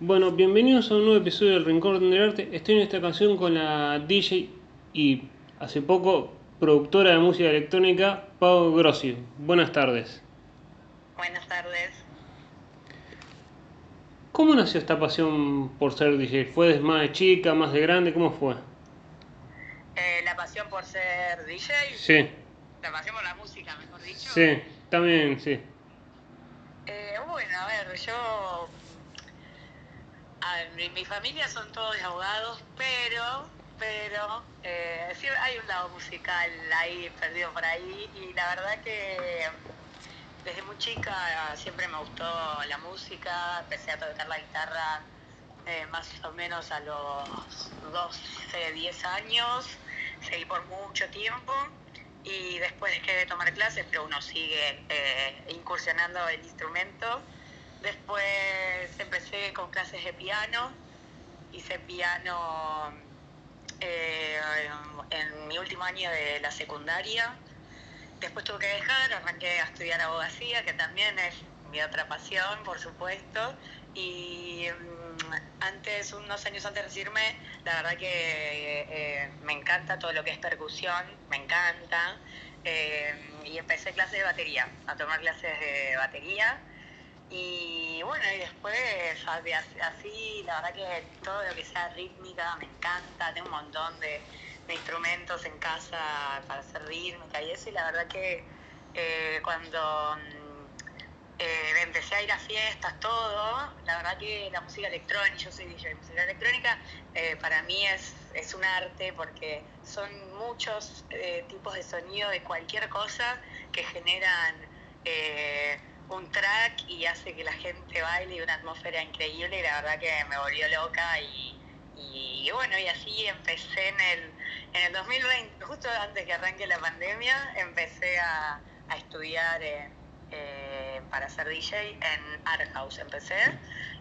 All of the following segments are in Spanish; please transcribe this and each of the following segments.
Bueno, bienvenidos a un nuevo episodio del Rincón del Arte. Estoy en esta ocasión con la DJ y hace poco productora de música electrónica, Pau Grossi. Buenas tardes. Buenas tardes. ¿Cómo nació esta pasión por ser DJ? ¿Fue más de chica, más de grande? ¿Cómo fue? Eh, la pasión por ser DJ. Sí, La pasión por la música, mejor dicho. sí, también, sí. Eh, bueno, a ver, yo. A mi, mi familia son todos abogados, pero. Pero. Eh, sí, hay un lado musical ahí, perdido por ahí, y la verdad que. Desde muy chica siempre me gustó la música, empecé a tocar la guitarra eh, más o menos a los 12, 10 años, seguí por mucho tiempo y después dejé de tomar clases, pero uno sigue eh, incursionando el instrumento. Después empecé con clases de piano, hice piano eh, en mi último año de la secundaria. Después tuve que dejar, arranqué a estudiar abogacía, que también es mi otra pasión, por supuesto. Y mm, antes, unos años antes de recibirme, la verdad que eh, me encanta todo lo que es percusión, me encanta. Eh, y empecé clases de batería, a tomar clases de batería. Y bueno, y después, así- la verdad que todo lo que sea rítmica me encanta, tengo un montón de, instrumentos en casa para hacer rítmica y eso, y la verdad que eh, cuando mm, eh, empecé a ir a fiestas, todo, la verdad que la música electrónica, yo soy DJ de música electrónica, eh, para mí es, es un arte porque son muchos tipos de sonido de cualquier cosa que generan un track y hace que la gente baile y una atmósfera increíble y la verdad que me volvió loca y, y bueno, y así empecé en el, en el 2020, justo antes que arranque la pandemia, empecé a, a estudiar eh, eh, para ser DJ en Art House, empecé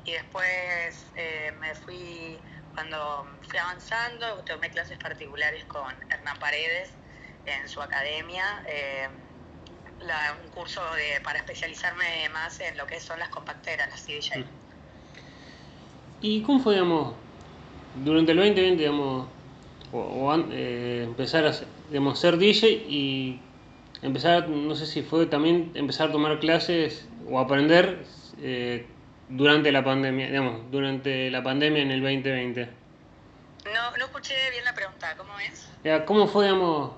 y después eh, me fui, cuando fui avanzando, tomé clases particulares con Hernán Paredes en su academia. La- un curso de- para especializarme más en lo que son las compacteras, las CDJ. ¿Y cómo fue, digamos, durante el 2020, digamos, o, eh, empezar a ser, digamos, ser DJ y empezar, no sé si fue también empezar a tomar clases o aprender eh, durante la pandemia, digamos, durante la pandemia en el 2020? No, no escuché bien la pregunta, ¿cómo es? ¿Cómo fue, digamos,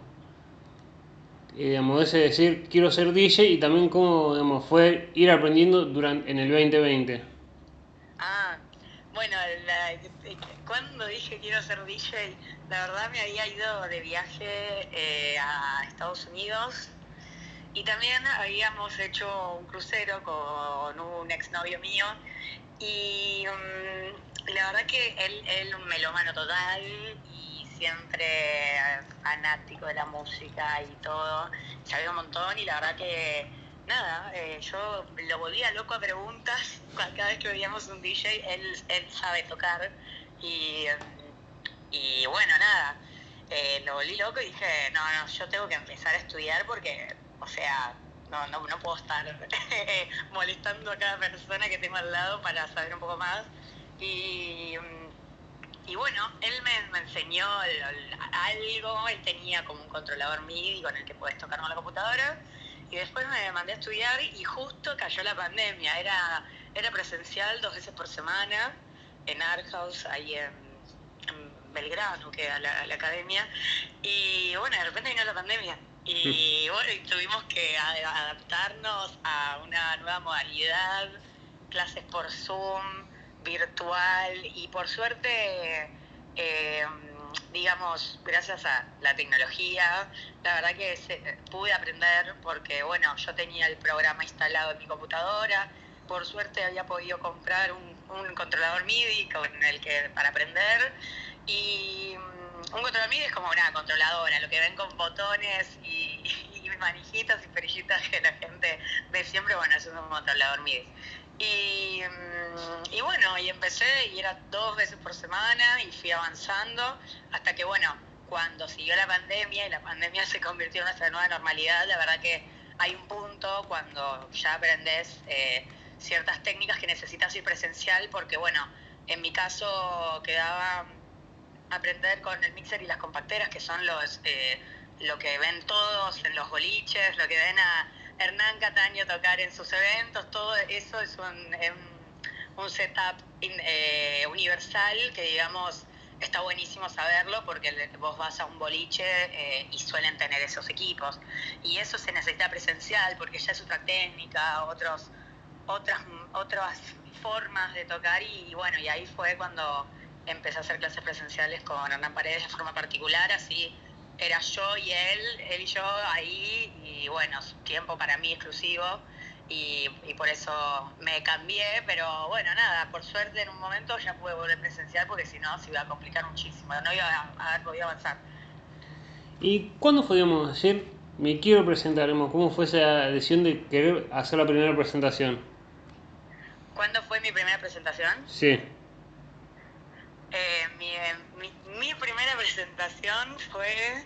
digamos, ese decir quiero ser DJ y también cómo, digamos, fue ir aprendiendo durante, en el 2020? Ah, bueno, la- cuando dije quiero ser DJ, la verdad me había ido de viaje eh, a Estados Unidos y también habíamos hecho un crucero con un exnovio mío y mm, la verdad que él, él un melómano total y siempre fanático de la música y todo, sabía un montón y la verdad que nada, eh, yo lo volvía loco a preguntas. Cada vez que veíamos un DJ, él, él sabe tocar. Y, y bueno, nada, eh, lo volví loco y dije, no, no, yo tengo que empezar a estudiar porque, o sea, no, no, no puedo estar molestando a cada persona que tengo al lado para saber un poco más. Y, mm, y bueno, él me, me enseñó el- el- algo, él tenía como un controlador MIDI con el que puedes tocar con la computadora. Y después me mandé a estudiar y justo cayó la pandemia. Era, era presencial dos veces por semana en Art House, ahí en, en Belgrano, que era la, la academia. Y bueno, de repente vino la pandemia. Y bueno, y tuvimos que a- adaptarnos a una nueva modalidad, clases por Zoom, virtual, y por suerte, eh, digamos, gracias a la tecnología, la verdad que se- pude aprender porque, bueno, yo tenía el programa instalado en mi computadora, por suerte había podido comprar un, controlador MIDI con el que para aprender y mm, un controlador MIDI es como una controladora, lo que ven con botones y, y manijitas y perillitas que la gente ve siempre, bueno, eso es un controlador MIDI. Y, mm, y bueno, y empecé y era dos veces por semana y fui avanzando hasta que, bueno, cuando siguió la pandemia y la pandemia se convirtió en nuestra nueva normalidad, la verdad que hay un punto cuando ya aprendes eh, ciertas técnicas que necesitas ir presencial porque, bueno, En mi caso quedaba aprender con el mixer y las compacteras, que son los eh, lo que ven todos en los boliches, lo que ven a Hernán Cataño tocar en sus eventos, todo eso es un, un setup eh, universal que digamos está buenísimo saberlo porque vos vas a un boliche eh, y suelen tener esos equipos. Y eso se necesita presencial porque ya es otra técnica, otros, otras, otras formas de tocar y, bueno, y ahí fue cuando empecé a hacer clases presenciales con Hernán Paredes de forma particular, así era yo y él, él y yo ahí, y bueno, tiempo para mí exclusivo, y, por eso me cambié, pero bueno, nada, por suerte en un momento ya pude volver presencial, porque si no se iba a complicar muchísimo, no iba a haber podido avanzar. ¿Y cuándo podíamos decir, me quiero presentar? ¿Cómo fue esa decisión de querer hacer la primera presentación? ¿Cuándo fue mi primera presentación? Sí. Eh, mi, mi, primera presentación fue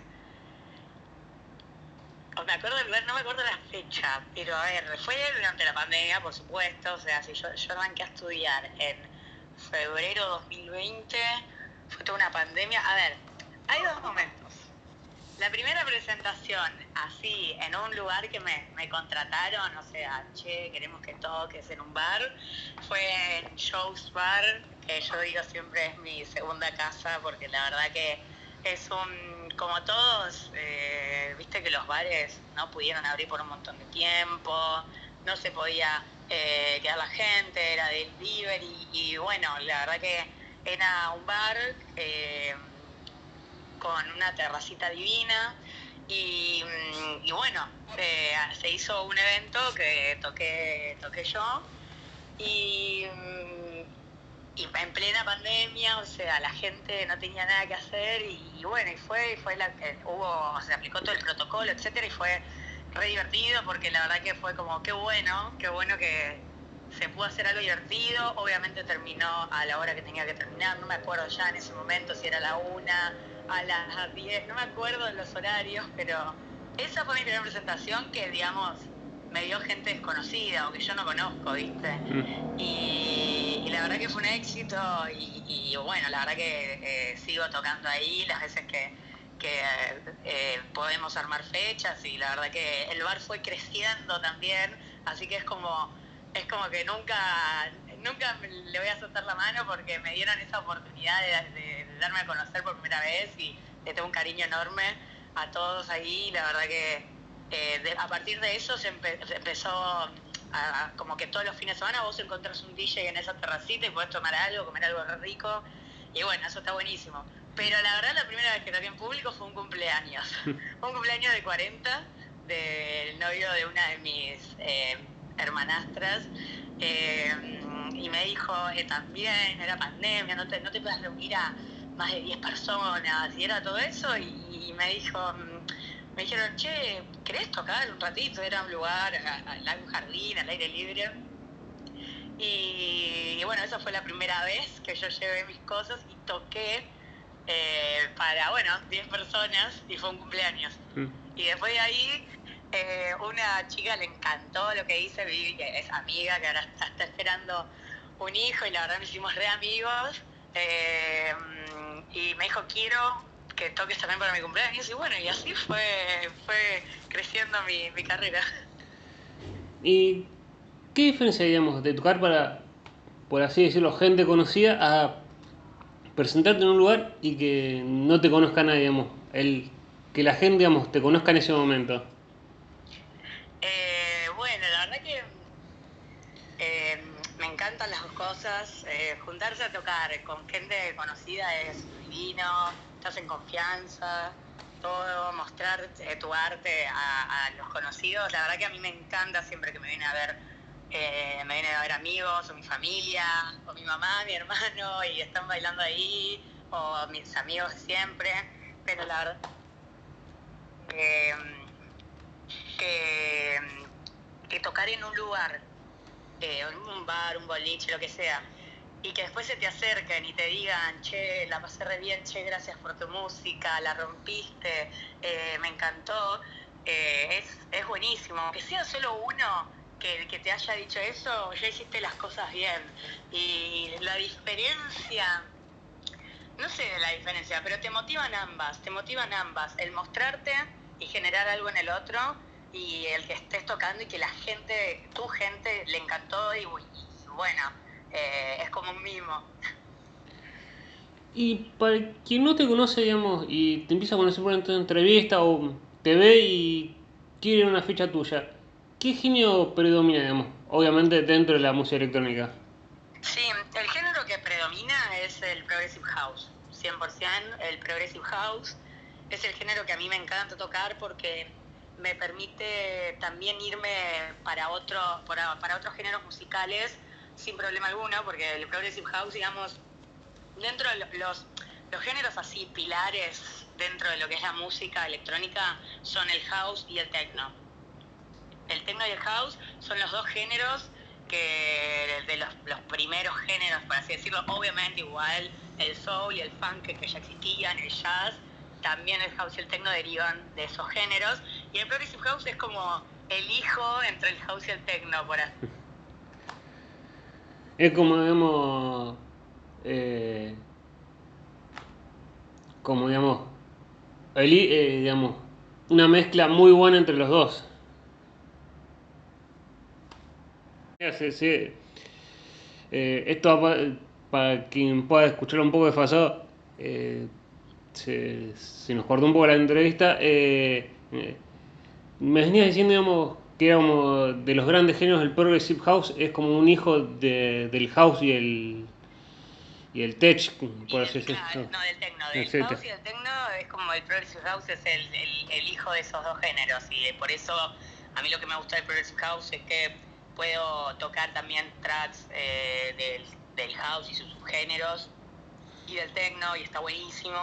me acuerdo del lugar, no me acuerdo la fecha, pero a ver, fue durante la pandemia, por supuesto, o sea, si yo, yo arranqué a estudiar en febrero 2020, fue toda una pandemia. A ver, hay dos momentos. La primera presentación, así, en un lugar que me, me contrataron, o sea, che, queremos que toques en un bar, fue en Shows Bar, que yo digo siempre es mi segunda casa, porque la verdad que es un, como todos, eh, viste que los bares no pudieron abrir por un montón de tiempo, no se podía eh, quedar la gente, era del delivery y bueno, la verdad que era un bar eh, con una terracita divina. Y, y bueno, se hizo un evento que toqué, toqué yo. Y y en plena pandemia, o sea, la gente no tenía nada que hacer. Y, bueno, y fue, y fue la, eh, hubo, se aplicó todo el protocolo, etcétera, y fue re divertido porque la verdad que fue como, qué bueno, qué bueno que se pudo hacer algo divertido, obviamente terminó a la hora que tenía que terminar, no me acuerdo ya en ese momento si era la una, a las diez, no me acuerdo de los horarios, pero esa fue mi primera presentación que, digamos, me dio gente desconocida o que yo no conozco, ¿viste? Mm. Y, la verdad que fue un éxito y, bueno, la verdad que eh, sigo tocando ahí las veces que, eh, podemos armar fechas y la verdad que el bar fue creciendo también, así que es como, es como que nunca, nunca le voy a soltar la mano porque me dieron esa oportunidad de, darme a conocer por primera vez y le tengo un cariño enorme a todos ahí, la verdad que eh, a partir de eso se, empezó a, como que todos los fines de semana vos encontrás un DJ en esa terracita y podés tomar algo, comer algo rico. Y bueno, eso está buenísimo. Pero la verdad la primera vez que toqué en público fue un cumpleaños. un cumpleaños de 40 del novio de una de mis eh, hermanastras. Eh, y me dijo, también era pandemia, no te, no te puedes reunir a más de 10 personas y era todo eso. y me dijo, me dijeron, che, ¿querés tocar un ratito? Era un lugar, un jardín, al aire libre. Y, bueno, esa fue la primera vez que yo llevé mis cosas y toqué eh, para, bueno, 10 personas y fue un cumpleaños. Mm. Y después de ahí, eh, una chica le encantó lo que hice, que es amiga, que ahora está, esperando un hijo y la verdad me hicimos re amigos. Eh, y me dijo, quiero que toques también para mi cumpleaños y bueno, y así fue, fue creciendo mi, mi carrera. ¿Y qué diferencia, digamos, de tocar para, por así decirlo, gente conocida a presentarte en un lugar y que no te conozca nadie, digamos, el, que la gente, digamos, te conozca en ese momento? Eh, bueno, la verdad que eh, me encantan las dos cosas. Eh, juntarse a tocar con gente conocida es divino estás en confianza, todo, mostrar eh, tu arte a, los conocidos. La verdad que a mí me encanta siempre que me viene a ver, eh, me vienen a ver amigos o mi familia, o mi mamá, mi hermano, y están bailando ahí, o mis amigos siempre. Pero la verdad que, que, tocar en un lugar, un bar, un boliche, lo que sea, y que después se te acerquen y te digan, che, la pasé re bien, che, gracias por tu música, la rompiste, eh, me encantó, eh, es, es buenísimo. Que sea solo uno que, que te haya dicho eso, ya hiciste las cosas bien. Y la diferencia, no sé la diferencia, pero te motivan ambas, te motivan ambas, el mostrarte y generar algo en el otro y el que estés tocando y que la gente, tu gente, le encantó y, bueno, eh, es como un mimo. Y para quien no te conoce, digamos, y te empieza a conocer por una entrevista o te ve y quiere una fecha tuya, ¿qué genio predomina, digamos? Obviamente dentro de la música electrónica. Sí, el género que predomina es el Progressive House, 100%. El Progressive House es el género que a mí me encanta tocar porque me permite también irme para, otro, para, para otros géneros musicales sin problema alguno, porque el Progressive House, digamos, dentro de los, los géneros así pilares dentro de lo que es la música electrónica son el house y el techno. El techno y el house son los dos géneros que de los, los primeros géneros, por así decirlo, obviamente igual el soul y el funk que ya existían, el jazz, también el house y el techno derivan de esos géneros. Y el progressive house es como el hijo entre el house y el techno, por así. Es como, digamos, eh, como, digamos, eh, digamos, una mezcla muy buena entre los dos. Eh, esto para quien pueda escuchar un poco de fasado, eh, se, nos cortó un poco la entrevista. Eh, me venías diciendo, digamos, que era como de los grandes géneros del Progressive House, es como un hijo de, del House y el y el tech, por así decirlo. No, del techno, del house y el techno es como el progressive house es el, el, hijo de esos dos géneros y por eso a mí lo que me gusta del progressive house es que puedo tocar también tracks eh, del, del house y sus subgéneros y del techno y está buenísimo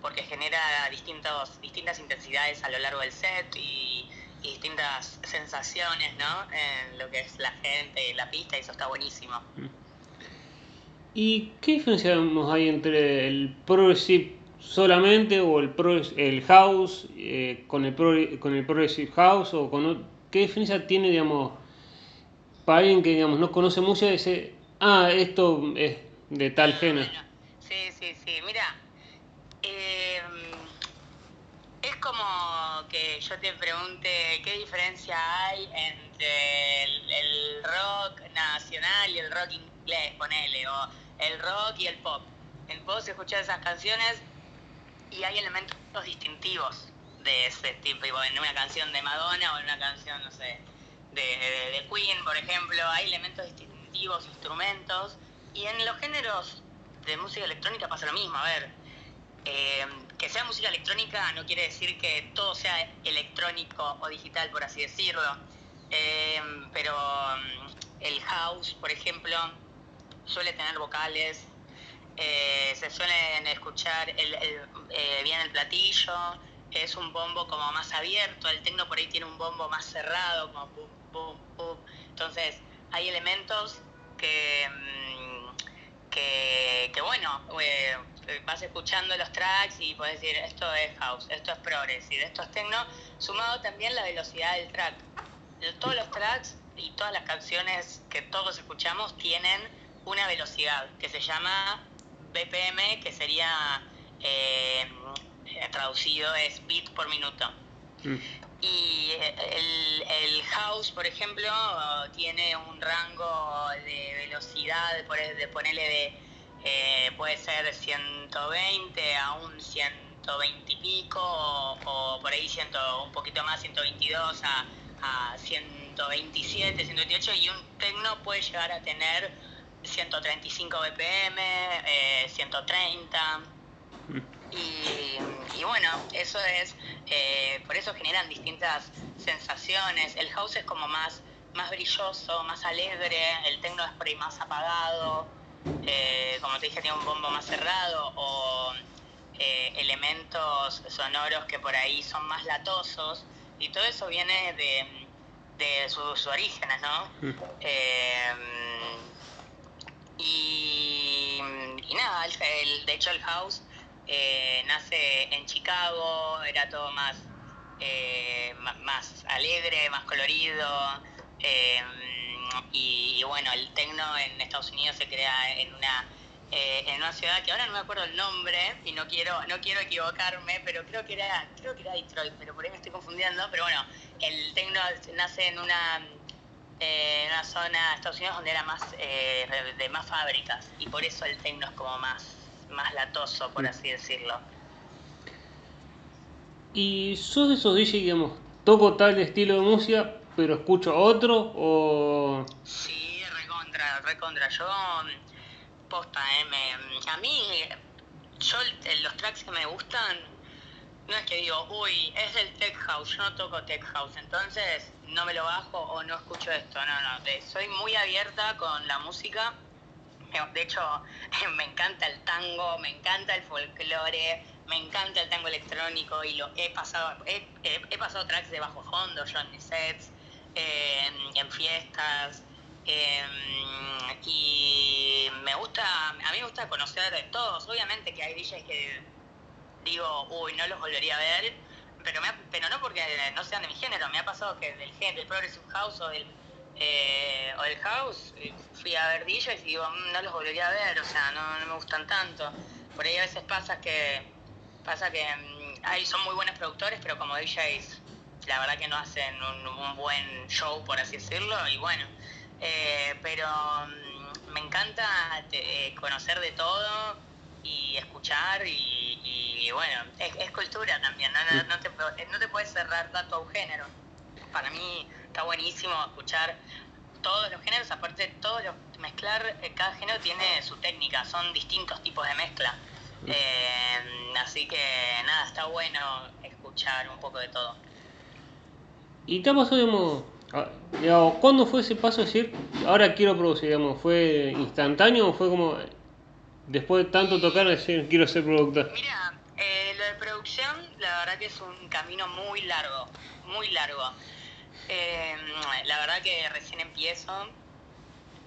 porque genera distintos, distintas intensidades a lo largo del set y, distintas sensaciones ¿no? en lo que es la gente, la pista y eso está buenísimo. ¿Y qué diferencia hay entre el progressive solamente o el, el house eh, con, el con el progressive house o con qué diferencia tiene digamos para alguien que digamos no conoce música dice ah esto es de tal género Sí, sí, sí. Mira, em, es como que yo te pregunte qué diferencia hay entre el, rock nacional y el rock inglés, ponele, o el rock y el pop. En vos escuchar esas canciones y hay elementos distintivos de ese tipo, en una canción de Madonna o en una canción, no sé, de, de Queen, por ejemplo, hay elementos distintivos, instrumentos, y en los géneros de música electrónica pasa lo mismo. A ver, eh, que sea música electrónica no quiere decir que todo sea electrónico o digital, por así decirlo. Eh, pero mm, el house, por ejemplo, suele tener vocales, eh, se suelen escuchar bien el platillo, es un bombo como más abierto, el tecno por ahí tiene un bombo más cerrado, como pum, pum, pum. Entonces, hay elementos que mm, que, bueno, eh, vas escuchando los tracks y puedes decir, esto es house, esto es progress y de esto es techno, sumado también la velocidad del track. Todos los tracks y todas las canciones que todos escuchamos tienen una velocidad que se llama BPM, que sería eh, traducido es beat por minuto. Mm. Y el, el, house, por ejemplo, tiene un rango de velocidad, de ponerle de, eh, puede ser 120 a un 120 y pico, o, por ahí ciento, un poquito más, 122 a, a 127, 128, y un tecno puede llegar a tener 135 BPM, eh, 130. Y, bueno, eso es, eh, por eso generan distintas sensaciones. El house es como más, más brilloso, más alegre, el techno es por ahí más apagado, eh, como te dije, tiene un bombo más cerrado o eh, elementos sonoros que por ahí son más latosos y todo eso viene de, de sus orígenes, ¿no? Mm. y, nada, el, de hecho el house eh, nace en Chicago, era todo más, eh, más alegre, más colorido. Eh, y, bueno, el tecno en Estados Unidos se crea en una eh, en una ciudad que ahora no me acuerdo el nombre y no quiero no quiero equivocarme, pero creo que era creo que era Detroit, pero por ahí me estoy confundiendo, pero bueno, el tecno nace en una eh, en una zona de Estados Unidos donde era más eh, de, más fábricas y por eso el tecno es como más más latoso, por así decirlo. ¿Y sos de esos DJ, digamos, toco tal estilo de música, pero escucho otro o...? Sí, recontra, recontra. Yo, posta, eh, me, a mí, yo los tracks que me gustan, no es que digo, uy, es del tech house, yo no toco tech house, entonces no me lo bajo o no escucho esto, no, no, soy muy abierta con la música. De hecho, me encanta el tango, me encanta el folclore, me encanta el tango electrónico y lo he pasado, he, pasado tracks de bajo fondo, Johnny Sets, en fiestas, em, y me gusta, a mí me gusta conocer de todos, obviamente que hay DJs que digo, uy, no los volvería a ver, pero, me pero no porque no sean de mi género, me ha pasado que del, del Progressive House o del, eh, House eh, fui a ver DJs y digo, mm, no los volvería a ver, o sea, no, me gustan tanto. Por ahí a veces pasa que Pasa que mm, son muy buenos productores, pero como DJs, la verdad que no hacen un, buen show, por así decirlo, y bueno, eh, pero mm, me encanta eh, conocer de todo y escuchar y, bueno, es, cultura también, ¿no? No, te, no te puedes cerrar tanto a un género. Para mí está buenísimo escuchar todos los géneros, aparte todos los, mezclar, eh, cada género tiene su técnica, son distintos tipos de mezcla. Eh, así que nada, está bueno escuchar un poco de todo. ¿Y te pasó, digamos, digamos, cuándo fue ese paso de decir, ahora quiero producir, digamos, fue instantáneo o fue como, después de tanto tocar, decir, quiero ser productor? Mira, eh, lo de producción, la verdad que es un camino muy largo, muy largo. Eh, la verdad que recién empiezo,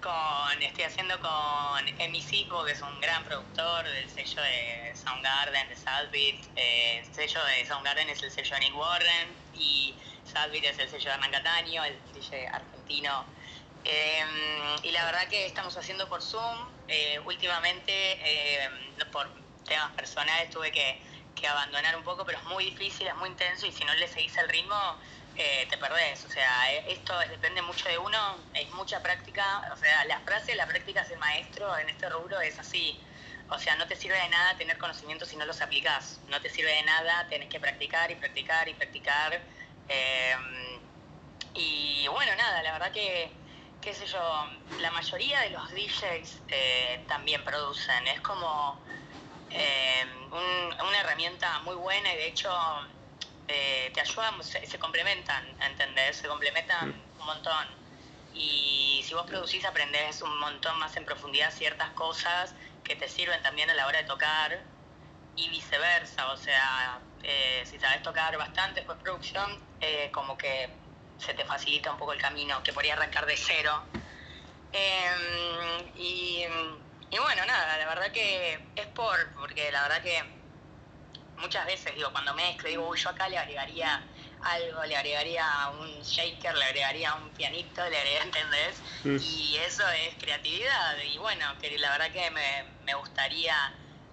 con, estoy haciendo con Emi Sico, que es un gran productor del sello de Soundgarden, de Southbeat. Eh, el sello de Soundgarden es el sello de Nick Warren y Southbeat es el sello de Hernán Cataño, el DJ argentino. Em, y la verdad que estamos haciendo por Zoom. Eh, últimamente, em, por temas personales, tuve que, abandonar un poco, pero es muy difícil, es muy intenso y si no le seguís el ritmo eh, te perdés. O sea, eh, esto depende mucho de uno, es mucha práctica. O sea, la frase, la práctica es el maestro en este rubro, es así. O sea, no te sirve de nada tener conocimientos si no los aplicás. No te sirve de nada, tenés que practicar y practicar y practicar. Em, y bueno, nada, la verdad que, qué sé yo, la mayoría de los DJs eh, también producen. Es como em, una herramienta muy buena y de hecho eh, te ayudan, se, complementan, ¿entendés? Se complementan un montón. Y si vos producís, aprendés un montón más en profundidad ciertas cosas que te sirven también a la hora de tocar y viceversa. O sea, eh, si sabes tocar bastante pues producción, eh, como que se te facilita un poco el camino, que podría arrancar de cero. Em, y, y bueno, nada, la verdad que es por, porque la verdad que muchas veces digo, cuando mezclo, digo, yo acá le agregaría algo, le agregaría un shaker, le agregaría un pianito, le agregaría, ¿entendés? Mm. Y eso es creatividad. Y bueno, que la verdad que me, gustaría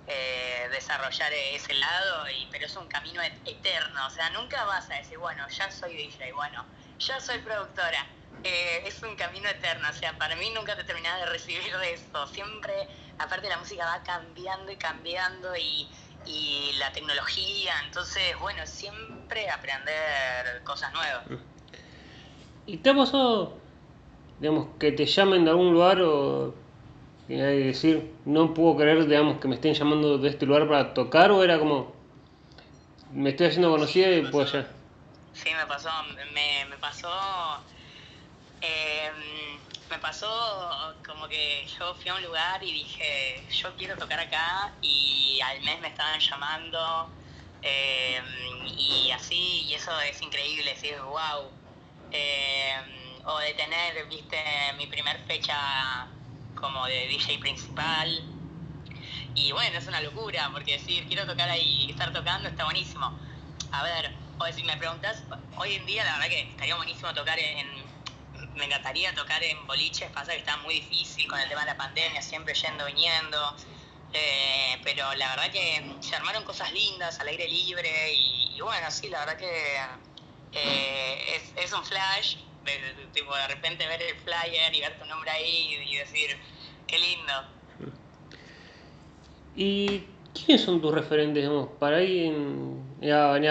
eh, desarrollar ese lado, y, pero es un camino eterno. O sea, nunca vas a decir, bueno, ya soy DJ, bueno, ya soy productora. Eh, es un camino eterno, o sea, para mí nunca te terminás de recibir de eso. Siempre, aparte la música va cambiando y cambiando y y la tecnología, entonces, bueno, siempre aprender cosas nuevas. ¿Y te ha digamos, que te llamen de algún lugar o que decir, no puedo creer, digamos, que me estén llamando de este lugar para tocar o era como, me estoy haciendo conocida y puedo ser? Sí, me pasó, me, me pasó... Eh, me pasó como que yo fui a un lugar y dije, yo quiero tocar acá y al mes me estaban llamando eh, y así, y eso es increíble, decir, wow. Eh, o de tener, viste, mi primer fecha como de DJ principal. Y bueno, es una locura, porque decir, quiero tocar ahí y estar tocando está buenísimo. A ver, o si me preguntas, hoy en día la verdad que estaría buenísimo tocar en me encantaría tocar en boliches, pasa que está muy difícil con el tema de la pandemia, siempre yendo, viniendo. Eh, pero la verdad que se armaron cosas lindas al aire libre y, bueno, sí, la verdad que eh, es, un flash, de, tipo de repente ver el flyer y ver tu nombre ahí y decir, qué lindo. ¿Y quiénes son tus referentes, digamos, para ahí en,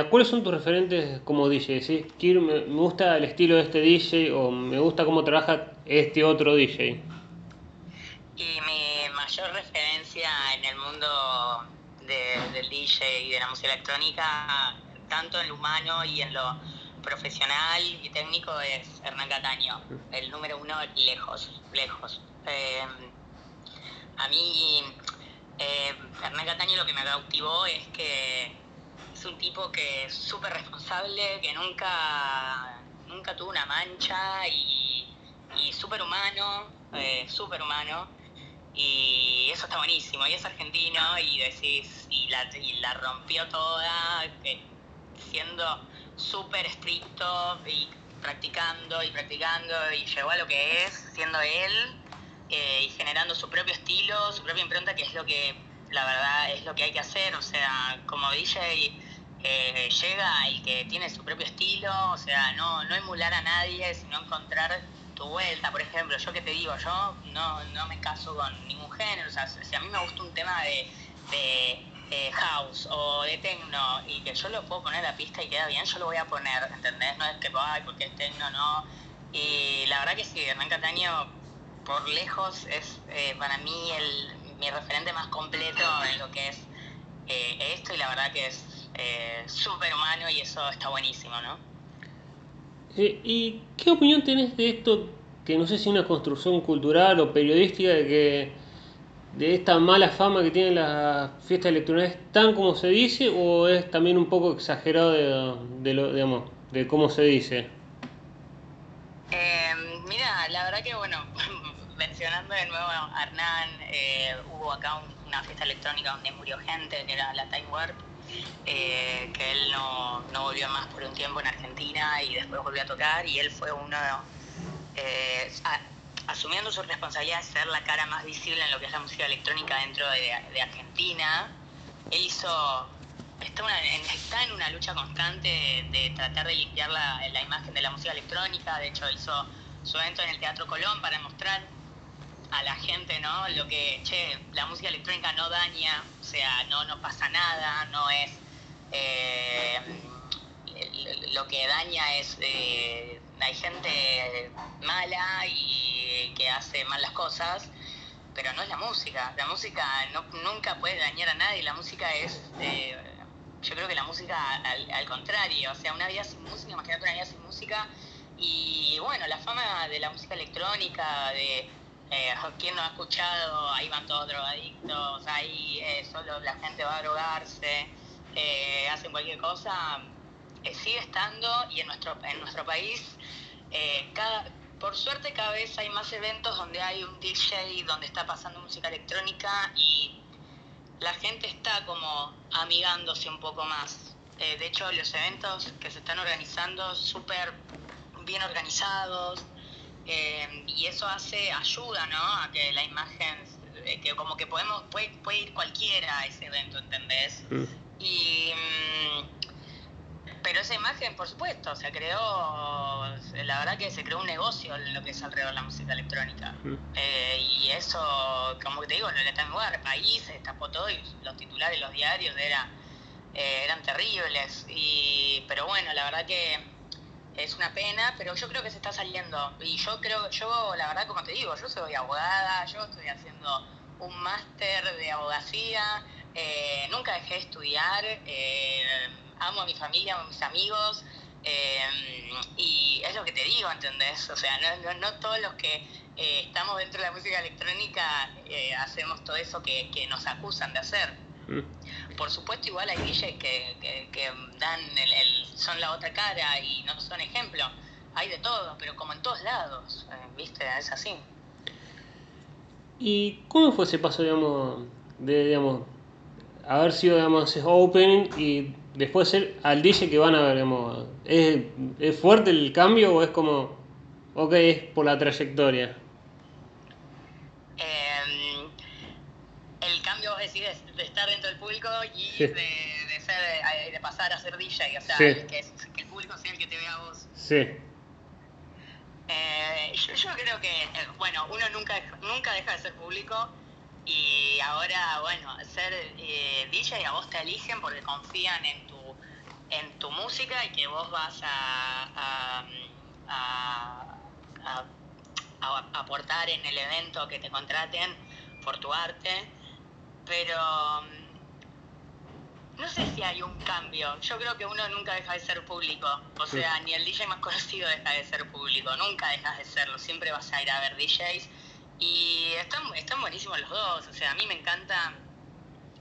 ¿Cuáles son tus referentes como DJ? ¿sí? me, gusta el estilo de este DJ o me gusta cómo trabaja este otro DJ. Y mi mayor referencia en el mundo del DJ y de la música electrónica, tanto en lo humano y en lo profesional y técnico, es Hernán Cataño, el número uno lejos, lejos. Eh, a mí, eh, Hernán Cataño lo que me cautivó es que es un tipo que es súper responsable, que nunca, nunca tuvo una mancha y, y súper humano, eh, súper humano y eso está buenísimo, y es argentino y decís, y la rompió toda, siendo súper estricto y practicando y practicando y llegó a lo que es, siendo él eh, y generando su propio estilo, su propia impronta, que es lo que la verdad es lo que hay que hacer, o sea, como DJ eh, llega y que tiene su propio estilo, o sea, no, no emular a nadie, sino encontrar tu vuelta, por ejemplo, yo que te digo, yo no, no me caso con ningún género, o sea, si a mí me gusta un tema de, house o de techno y que yo lo puedo poner a la pista y queda bien, yo lo voy a poner, ¿entendés? No es que, ay, porque es techno, no. Y la verdad que sí, Hernán Cataño, por lejos, es eh, para mí el, mi referente más completo en lo que es eh, esto y la verdad que es eh, súper humano y eso está buenísimo, ¿no? Eh, ¿Y qué opinión tenés de esto, que no sé si una construcción cultural o periodística, de que de esta mala fama que tienen las fiestas electrónicas, tan como se dice o es también un poco exagerado de, lo, digamos, de cómo se dice? Eh, mira, la verdad que bueno, mencionando de nuevo a Hernán, eh, hubo acá una fiesta electrónica donde murió gente, que era la Time Warp eh, que él no, volvió más por un tiempo en Argentina y después volvió a tocar y él fue uno, eh, asumiendo su responsabilidad de ser la cara más visible en lo que es la música electrónica dentro de, Argentina, él hizo, está, en una lucha constante de, tratar de limpiar la, imagen de la música electrónica, de hecho hizo su evento en el Teatro Colón para mostrar a la gente, ¿no? Lo que, che, la música electrónica no daña, o sea, no, no pasa nada, no es... Eh, lo que daña es... Eh, hay gente mala y que hace malas cosas, pero no es la música. La música no, nunca puede dañar a nadie, la música es... Eh, yo creo que la música al, contrario, o sea, una vida sin música, imagínate una vida sin música y bueno, la fama de la música electrónica, de eh, ¿Quién no ha escuchado? Ahí van todos drogadictos, ahí eh, solo la gente va a drogarse, eh, hacen cualquier cosa. Eh, sigue estando y en nuestro, en nuestro país, cada, por suerte cada vez hay más eventos donde hay un DJ, donde está pasando música electrónica y la gente está como amigándose un poco más. de hecho, los eventos que se están organizando súper bien organizados, eh, y eso hace, ayuda, ¿no? A que la imagen, eh, que como que podemos, puede, puede ir cualquiera a ese evento, ¿entendés? Mm. Y, mm, pero esa imagen, por supuesto, se creó, la verdad que se creó un negocio en lo que es alrededor de la música electrónica. Mm. Eh, y eso, como te digo, lo le tengo el país, se tapó todo y los titulares, los diarios era, eran terribles. Y, pero bueno, la verdad que es una pena, pero yo creo que se está saliendo. Y yo creo, yo la verdad como te digo, yo soy abogada, yo estoy haciendo un máster de abogacía, eh, nunca dejé de estudiar, eh, amo a mi familia, amo a mis amigos, eh, y es lo que te digo, ¿entendés? O sea, no, no, todos los que estamos dentro de la música electrónica hacemos todo eso que, que nos acusan de hacer. Mm. Por supuesto, igual hay DJs que, que, dan el, son la otra cara y no son ejemplo. Hay de todo, pero como en todos lados, eh, ¿viste? Es así. ¿Y cómo fue ese paso, digamos, de, digamos, haber sido, digamos, opening y después ser al DJ que van a ver, digamos, ¿es, ¿es fuerte el cambio o es como ¿O qué es por la trayectoria? Eh, el cambio, vos decís, de, de estar dentro del público y Sí. de, de ser, eh, de pasar a ser DJ, o sea, Sí. el que, que el público sea el que te vea a vos. Sí. Eh, yo, yo creo que, eh, bueno, uno nunca, nunca deja de ser público y ahora, bueno, ser eh, DJ a vos te eligen porque confían en tu, en tu música y que vos vas a, a, a- aportar en el evento que te contraten por tu arte, pero mm, no sé si hay un cambio. Yo creo que uno nunca deja de ser público. O sea, ni el DJ más conocido deja de ser público. Nunca dejas de serlo. Siempre vas a ir a ver DJs. Y están, están buenísimos los dos. O sea, a mí me encanta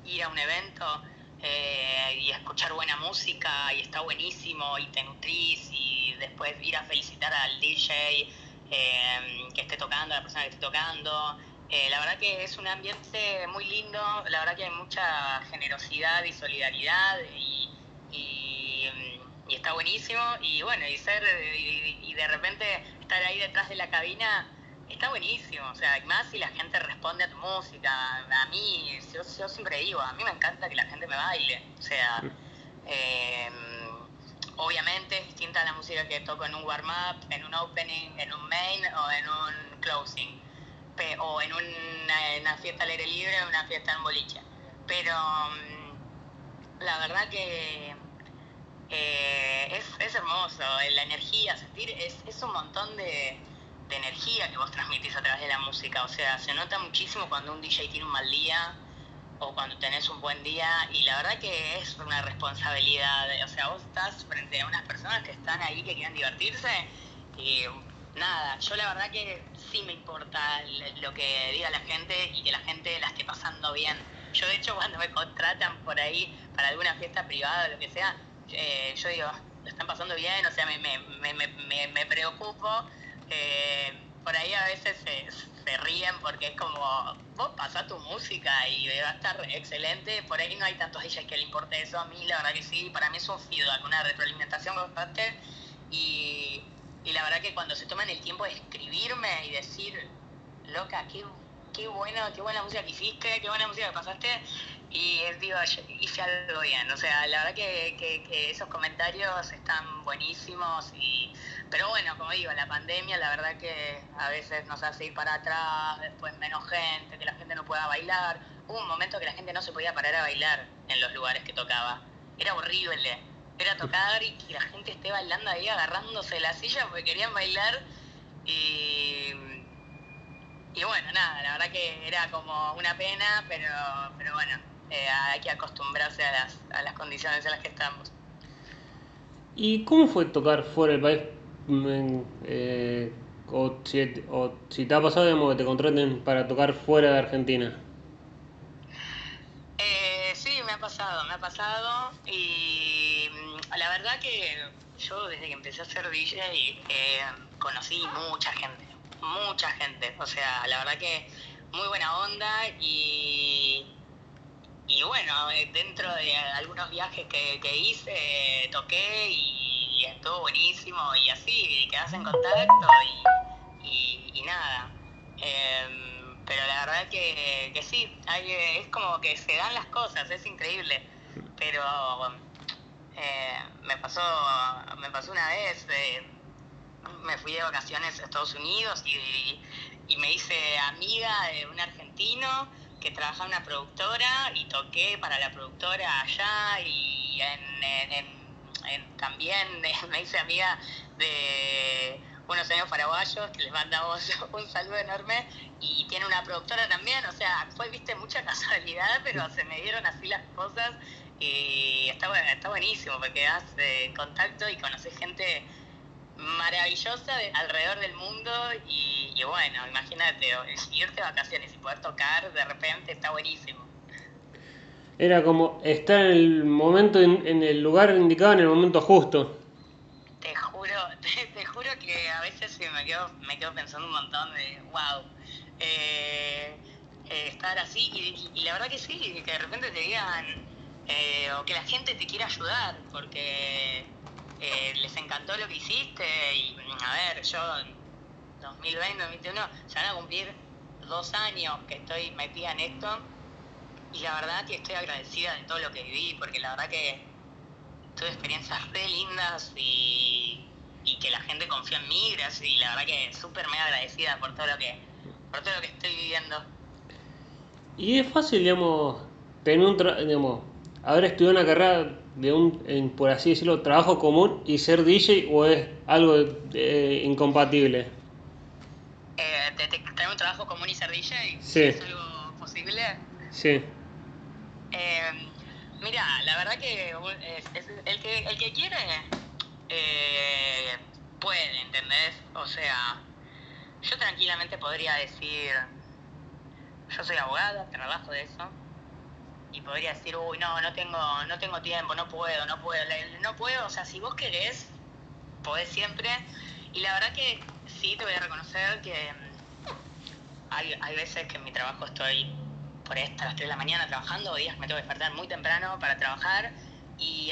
ir a un evento eh, y escuchar buena música y está buenísimo y te nutrís y después ir a felicitar al DJ eh, que esté tocando, a la persona que esté tocando. Eh, la verdad que es un ambiente muy lindo, la verdad que hay mucha generosidad y solidaridad y, está buenísimo y bueno, y ser y de repente estar ahí detrás de la cabina está buenísimo, o sea, y más si la gente responde a tu música, a mí, yo, yo siempre digo, a mí me encanta que la gente me baile, o sea, eh, obviamente es distinta a la música que toco en un warm-up, en un opening, en un main o en un closing, o en una, en una fiesta al aire libre o una fiesta en boliche, pero mm, la verdad que eh, es, es hermoso, la energía, sentir, es, es un montón de, energía que vos transmitís a través de la música, o sea, se nota muchísimo cuando un DJ tiene un mal día o cuando tenés un buen día y la verdad que es una responsabilidad, o sea, vos estás frente a unas personas que están ahí que quieren divertirse y nada, yo la verdad que sí me importa lo que diga la gente y que la gente la esté pasando bien. Yo de hecho cuando me contratan por ahí para alguna fiesta privada o lo que sea, eh, yo digo, lo están pasando bien, o sea, me, me, me- me preocupo. Por ahí a veces se, se ríen porque es como, vos pasá tu música y va a estar excelente. Por ahí no hay tantos DJs que le importe eso. A mí la verdad que sí, para mí es un feedback, una retroalimentación constante. Y, y la verdad que cuando se toman el tiempo de escribirme y decir, loca, qué, qué bueno, qué buena música que hiciste, qué buena música que pasaste, y eh, digo, hice algo bien. O sea, la verdad que, esos comentarios están buenísimos. Y, pero bueno, como digo, la pandemia, la verdad que a veces nos hace ir para atrás, después menos gente, que la gente no pueda bailar. Hubo un momento que la gente no se podía parar a bailar en los lugares que tocaba. Era horrible. Era tocar y que la gente esté bailando ahí agarrándose la silla porque querían bailar. Y, y bueno, nada, la verdad que era como una pena, pero, pero bueno, eh, hay que acostumbrarse a las, a las condiciones en las que estamos. ¿Y cómo fue tocar fuera del país? Mm, eh, o, si, o si te ha pasado digamos, que te contraten para tocar fuera de Argentina. Eh, sí, me ha pasado, me ha pasado y mm, la verdad que yo desde que empecé a ser DJ eh, conocí mucha gente, mucha gente, o sea, la verdad que muy buena onda y, y bueno, eh, dentro de algunos viajes que, que hice eh, toqué y, estuvo buenísimo y así, y quedás en contacto y, y- nada. Em, pero la verdad que, que sí, eh, es como que se dan las cosas, es increíble. Pero me pasó me pasó una vez, me fui de vacaciones a Estados Unidos y me hice amiga de un argentino que trabajaba una productora y toqué para la productora allá y en, también me hice amiga de unos amigos paraguayos que les mandamos un saludo enorme y tiene una productora también, o sea, fue, viste, mucha casualidad, pero se me dieron así las cosas y está, está buenísimo porque das eh, contacto y conoces gente maravillosa de- alrededor del mundo y, y bueno, imagínate, irte de vacaciones y poder tocar de repente está buenísimo. Era como estar en el momento, en, en el lugar indicado, en el momento justo. Te juro, te, te juro que a veces me quedo, me quedo pensando un montón de, wow, eh, eh, estar así y, y la verdad que sí, que de repente te digan, eh, o que la gente te quiera ayudar, porque eh, les encantó lo que hiciste y a ver, yo 2020, 2021, se van a cumplir dos años que estoy metida en esto y la verdad que estoy agradecida de todo lo que viví, porque la verdad que tuve experiencias re lindas y, y que la gente confió en mí, gracias, y la verdad que súper mega agradecida por todo lo que por todo lo que estoy viviendo. Y es fácil, digamos, tener un tra- digamos, haber estudiado una carrera de un, en, por así decirlo, trabajo común y ser DJ o es algo eh, incompatible. Eh, te- un trabajo común y ser DJ, Sí. ¿es algo posible? Sí. Eh, mira, la verdad que es- es- el que el que quiere eh, puede, ¿entendés? O sea, yo tranquilamente podría decir, yo soy abogada, trabajo de eso, y podría decir, uy, no, no tengo, no tengo tiempo, no puedo, no puedo, no puedo, o sea, si vos querés, podés siempre, y la verdad que sí te voy a reconocer que mm, hay, hay veces que en mi trabajo estoy por hasta las 3 de la mañana trabajando, días me tengo que despertar muy temprano para trabajar, y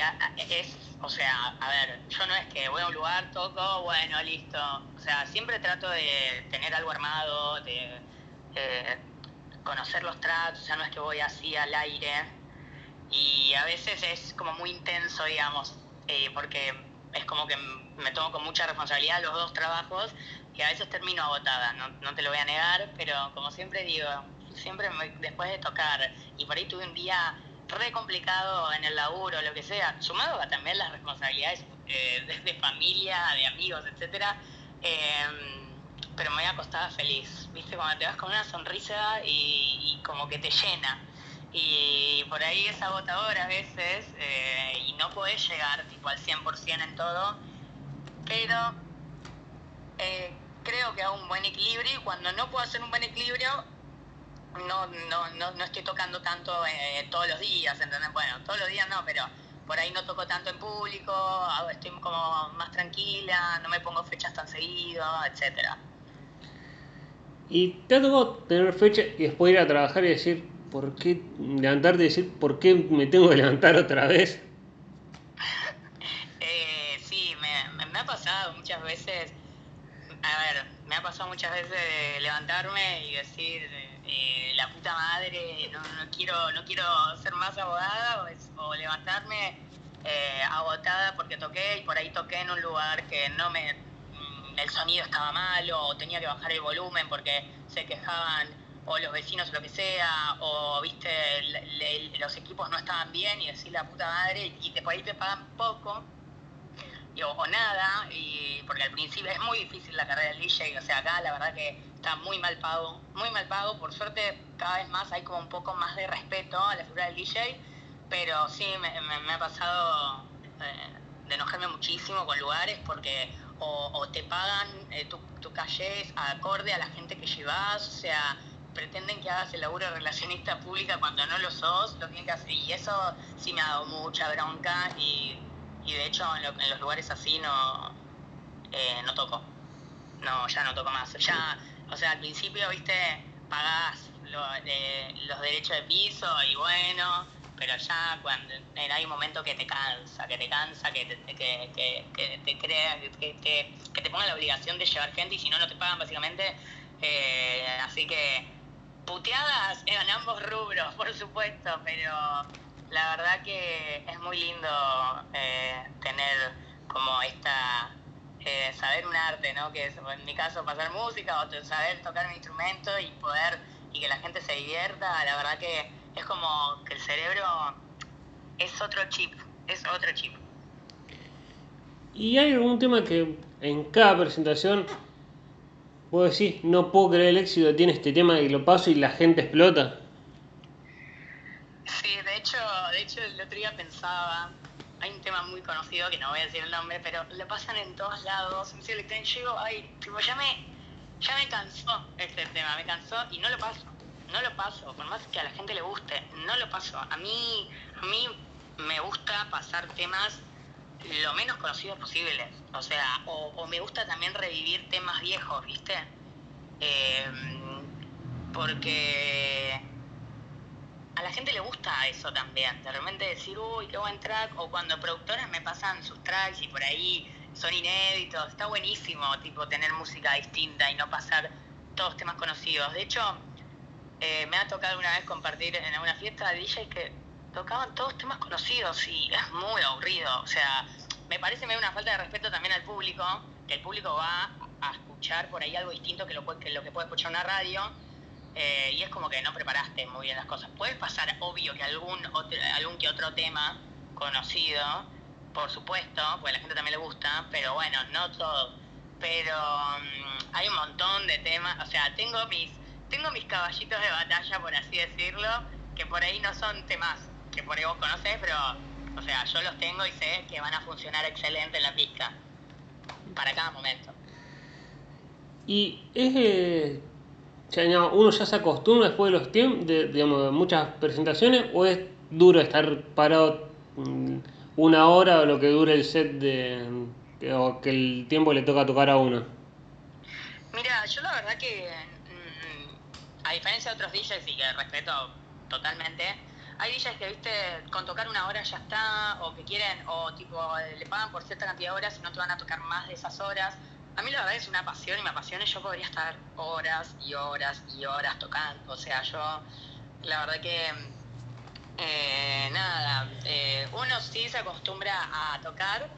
es, o sea, a ver, yo no es que voy a un lugar, toco, bueno, listo, o sea, siempre trato de tener algo armado, de eh, conocer los tracks, sea, no es que voy así al aire, y a veces es como muy intenso, digamos, eh, porque es como que me tomo con mucha responsabilidad los dos trabajos y a veces termino agotada, no, no te lo voy a negar, pero como siempre digo, siempre después de tocar y por ahí tuve un día re complicado en el laburo, lo que sea, sumado a también las responsabilidades eh, de, familia, de amigos, etcétera, eh, pero me había acostado feliz, viste, cuando te vas con una sonrisa y, como que te llena. Y por ahí es agotador a veces eh, y no podés llegar tipo al 100% en todo, pero eh, creo que hago un buen equilibrio y cuando no puedo hacer un buen equilibrio no, no, no, no estoy tocando tanto eh, todos los días, ¿entendés? Bueno, todos los días no, pero por ahí no toco tanto en público, estoy como más tranquila, no me pongo fechas tan seguido, etcétera. ¿Y te ha tocado tener fecha y después ir a trabajar y decir, ¿por qué levantarte y decir, ¿por qué me tengo que levantar otra vez? Eh, sí, me, me- ha pasado muchas veces, a ver, me ha pasado muchas veces levantarme y decir, eh, la puta madre, no, no quiero no quiero ser más abogada, o, o levantarme eh, agotada porque toqué y por ahí toqué en un lugar que no me, el sonido estaba malo o tenía que bajar el volumen porque se quejaban o los vecinos o lo que sea, o viste, los equipos no estaban bien y decir la puta madre y te, por ahí te pagan poco y- o, nada, y porque al principio es muy difícil la carrera del DJ, o sea, acá la verdad que está muy mal pago, muy mal pago, por suerte cada vez más hay como un poco más de respeto a la figura del DJ, pero sí me, me- me ha pasado eh, de enojarme muchísimo con lugares porque o, te pagan eh, tu, tu calle es acorde a la gente que llevas, o sea, pretenden que hagas el laburo de relacionista pública cuando no lo sos, lo tienen que hacer, y eso sí me ha dado mucha bronca y y de hecho en, lo- en los lugares así no, eh, no toco. No, ya no toco más. Ya, o sea, al principio, viste, pagás eh, los derechos de piso y bueno, pero ya cuando en- hay un momento que te cansa, que te cansa, que te, que, que, te crea, que, te, ponga la obligación de llevar gente y si no, no te pagan básicamente. Eh, así que puteadas en ambos rubros, por supuesto, pero la verdad que es muy lindo eh, tener como esta, eh, saber un arte, ¿no? Que es en mi caso pasar música o saber tocar un instrumento y poder, y que la gente se divierta, la verdad que es como que el cerebro es otro chip, es otro chip. ¿Y hay algún tema que en cada presentación vos decís, no puedo creer el éxito que tiene este tema y lo paso y la gente explota? Sí, de hecho, de hecho el otro día pensaba, hay un tema muy conocido que no voy a decir el nombre, pero lo pasan en todos lados, en electrónico, yo digo, ay, tipo, ya me, ya me cansó este tema, me cansó y no lo paso, no lo paso, por más que a la gente le guste, no lo paso. A mí, a mí me gusta pasar temas lo menos conocidos posibles, o sea, o, me gusta también revivir temas viejos, ¿viste? Eh, porque a la gente le gusta eso también, de repente decir, uy, qué buen track, o cuando productores me pasan sus tracks y por ahí son inéditos, está buenísimo, tipo, tener música distinta y no pasar todos temas conocidos. De hecho, eh, me ha tocado una vez compartir en una fiesta de DJs que tocaban todos temas conocidos y es muy aburrido. O sea, me parece me una falta de respeto también al público, que el público va a escuchar por ahí algo distinto que lo, que, lo que puede escuchar una radio. Eh, y es como que no preparaste muy bien las cosas. Puedes pasar, obvio, que algún, algún que otro tema conocido, por supuesto, porque a la gente también le gusta, pero bueno, no todo. Pero mm, hay un montón de temas, o sea, tengo mis, tengo mis caballitos de batalla, por así decirlo, que por ahí no son temas que por ahí vos conocés, pero, o sea, yo los tengo y sé que van a funcionar excelente en la pista, para cada momento. Y es, eh, uno ya se acostumbra después de los tiempos, de, digamos, de muchas presentaciones, o es duro estar parado mm, una hora o lo que dure el set de, o que el tiempo le toca tocar a uno? Mira, yo la verdad que, a diferencia de otros DJs y que respeto totalmente, hay DJs que, viste, con tocar una hora ya está, o que quieren, o tipo, le pagan por cierta cantidad de horas y no te van a tocar más de esas horas. A mí la verdad es una pasión y me apasiona yo podría estar horas y horas y horas tocando. O sea, yo, la verdad que eh, nada, eh, uno sí se acostumbra a tocar.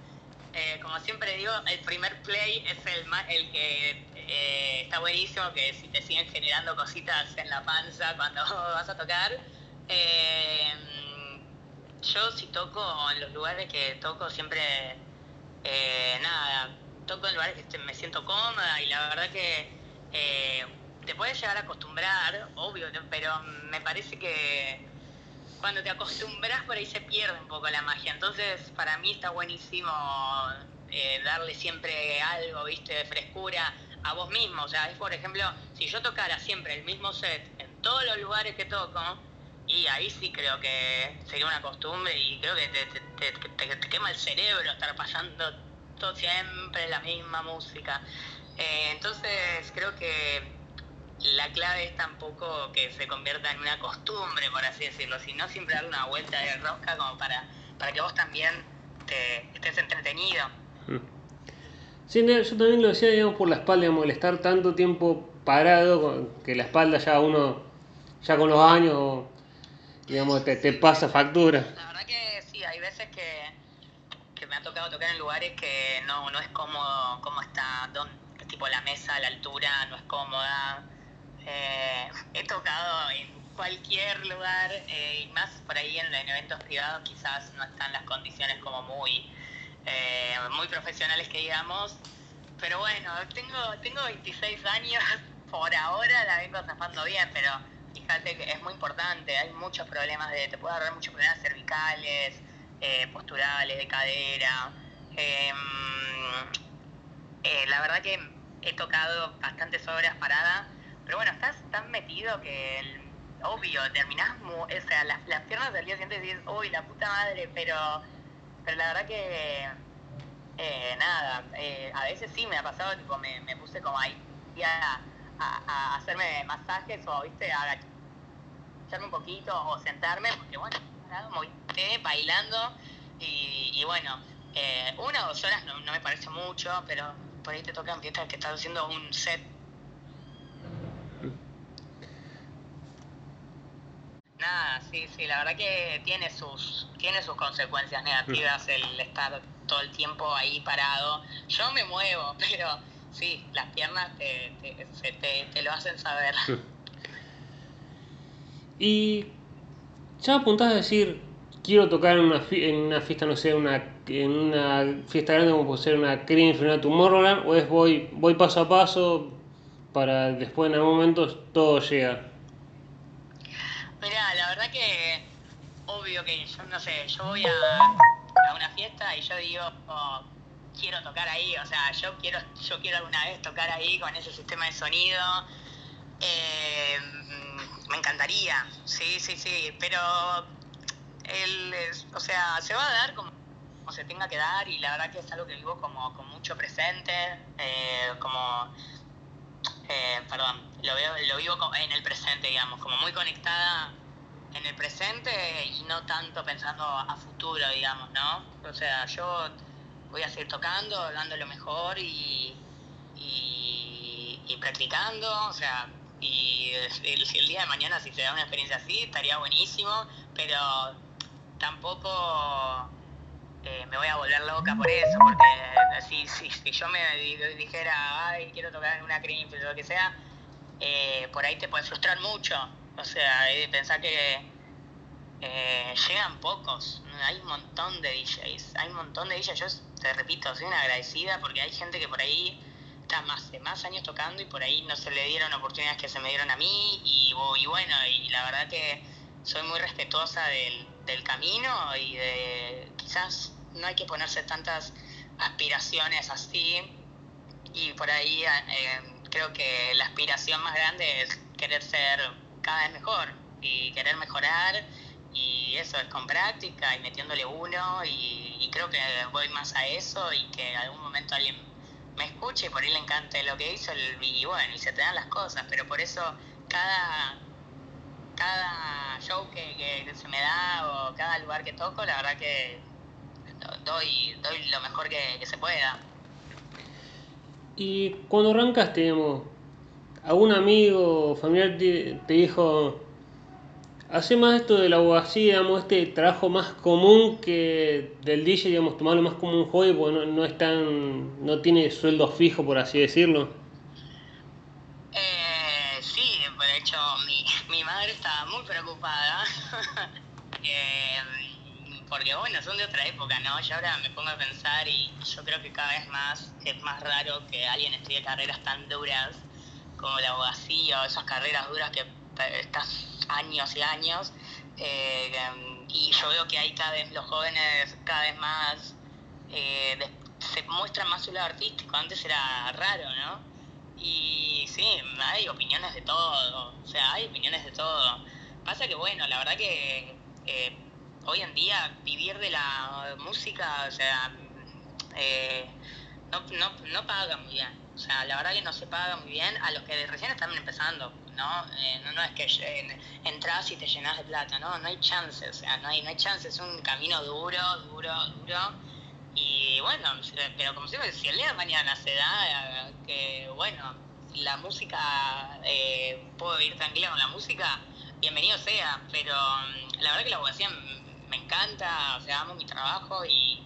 Eh, como siempre digo, el primer play es el, el que está buenísimo, que si te siguen generando cositas en la panza cuando vas a tocar. yo si toco en los lugares que toco siempre, nada, toco en lugares que me siento cómoda y la verdad que te puedes llegar a acostumbrar, obvio, pero me parece que cuando te acostumbras por ahí se pierde un poco la magia. Entonces, para mí está buenísimo eh, darle siempre algo, viste, de frescura a vos mismo. O sea, es por ejemplo, si yo tocara siempre el mismo set en todos los lugares que toco, y ahí sí creo que sería una costumbre y creo que te, quema el cerebro estar pasando todo siempre la misma música. Eh, entonces creo que la clave es tampoco que se convierta en una costumbre, por así decirlo, sino siempre dar una vuelta de rosca como para, para que vos también te estés entretenido. Mm. Sí, yo también lo decía, digamos, por la espalda, digamos, el estar tanto tiempo parado, que la espalda ya uno, ya con los años, digamos, te, pasa factura. La verdad que sí, hay veces que, que me ha tocado tocar en lugares que no, no es cómodo, cómo está, don, tipo la mesa, la altura, no es cómoda eh, he tocado en cualquier lugar eh, y más por ahí en, eventos privados quizás no están las condiciones como muy, eh, muy profesionales que digamos. Pero bueno, tengo, tengo 26 años, por ahora la vengo zafando bien, pero fíjate que es muy importante, hay muchos problemas de, te puede agarrar muchos problemas cervicales, posturales, de cadera. Em, la verdad que he tocado bastantes horas parada pero bueno, estás tan metido que, el, obvio, terminás, o sea, las, las piernas del día siguiente dices, uy, la puta madre, pero, pero la verdad que, eh, nada, eh, a veces sí me ha pasado, tipo, me, me puse como ahí a, a, hacerme masajes o, viste, a echarme un poquito o sentarme, porque bueno, movité, bailando y, y bueno, eh, una o dos horas no, no me parece mucho, pero por ahí te tocan fiestas que estás haciendo un set Nada, sí, sí, la verdad que tiene sus, tiene sus consecuencias negativas el estar todo el tiempo ahí parado. Yo me muevo, pero sí, las piernas te, te, lo hacen saber. Y ya apuntás a decir, quiero tocar en una, en una fiesta, no sé, una, en una fiesta grande como puede ser una Cream, una Tomorrowland, o es voy, voy paso a paso para después en algún momento todo llega. Mira, la verdad que obvio que yo no sé, yo voy a, una fiesta y yo digo, oh, quiero tocar ahí, o sea, yo quiero, yo quiero alguna vez tocar ahí con ese sistema de sonido. Eh, me encantaría, sí, sí, sí, pero el, o sea, se va a dar como, se tenga que dar y la verdad que es algo que vivo como con mucho presente, eh, como eh, perdón, lo, veo, lo vivo en el presente, digamos, como muy conectada en el presente y no tanto pensando a futuro, digamos, ¿no? O sea, yo voy a seguir tocando, dando lo mejor y, y, practicando, o sea, y el, el, día de mañana si se da una experiencia así estaría buenísimo, pero tampoco eh, me voy a volver loca por eso, porque si, si, si yo me dijera, ay, quiero tocar en una o lo que sea, eh, por ahí te puede frustrar mucho. O sea, pensar que eh, llegan pocos, hay un montón de DJs, hay un montón de DJs, yo te repito, soy una agradecida porque hay gente que por ahí está más de más años tocando y por ahí no se le dieron oportunidades que se me dieron a mí y bueno, y la verdad que soy muy respetuosa del, del camino y de quizás no hay que ponerse tantas aspiraciones así. Y por ahí eh, creo que la aspiración más grande es querer ser cada vez mejor y querer mejorar. Y eso es con práctica y metiéndole uno. Y, creo que voy más a eso y que algún momento alguien me escuche y por ahí le encante lo que hizo y bueno, y se te dan las cosas, pero por eso cada cada show que, se me da o cada lugar que toco, la verdad que doy, doy lo mejor que, se pueda. Y cuando arrancaste, digamos, algún amigo familiar te, dijo, hace más esto de la abogacía, digamos, este trabajo más común que del DJ, digamos, tomarlo más como un hobby, porque no, no, es tan, no tiene sueldo fijo, por así decirlo. Eh, porque bueno, son de otra época, ¿no? Yo ahora me pongo a pensar y yo creo que cada vez más es más raro que alguien estudie carreras tan duras como la abogacía o esas carreras duras que estás años y años. Eh, y yo veo que hay cada vez los jóvenes cada vez más eh, se muestran más su lado artístico. Antes era raro, ¿no? Y sí, hay opiniones de todo, o sea, hay opiniones de todo. Pasa que, bueno, la verdad que eh, hoy en día vivir de la música, o sea, eh, no, no, no paga muy bien. O sea, la verdad que no se paga muy bien a los que recién están empezando, ¿no? Eh, no, no es que entras y te llenas de plata, ¿no? No hay chances, o sea, no hay, no hay chances, es un camino duro, duro, duro y bueno, pero como siempre, si el día de mañana se da que, bueno, la música, puedo vivir tranquila con la música, bienvenido sea, pero mm, la verdad que la abogacía me encanta, o sea, amo mi trabajo y,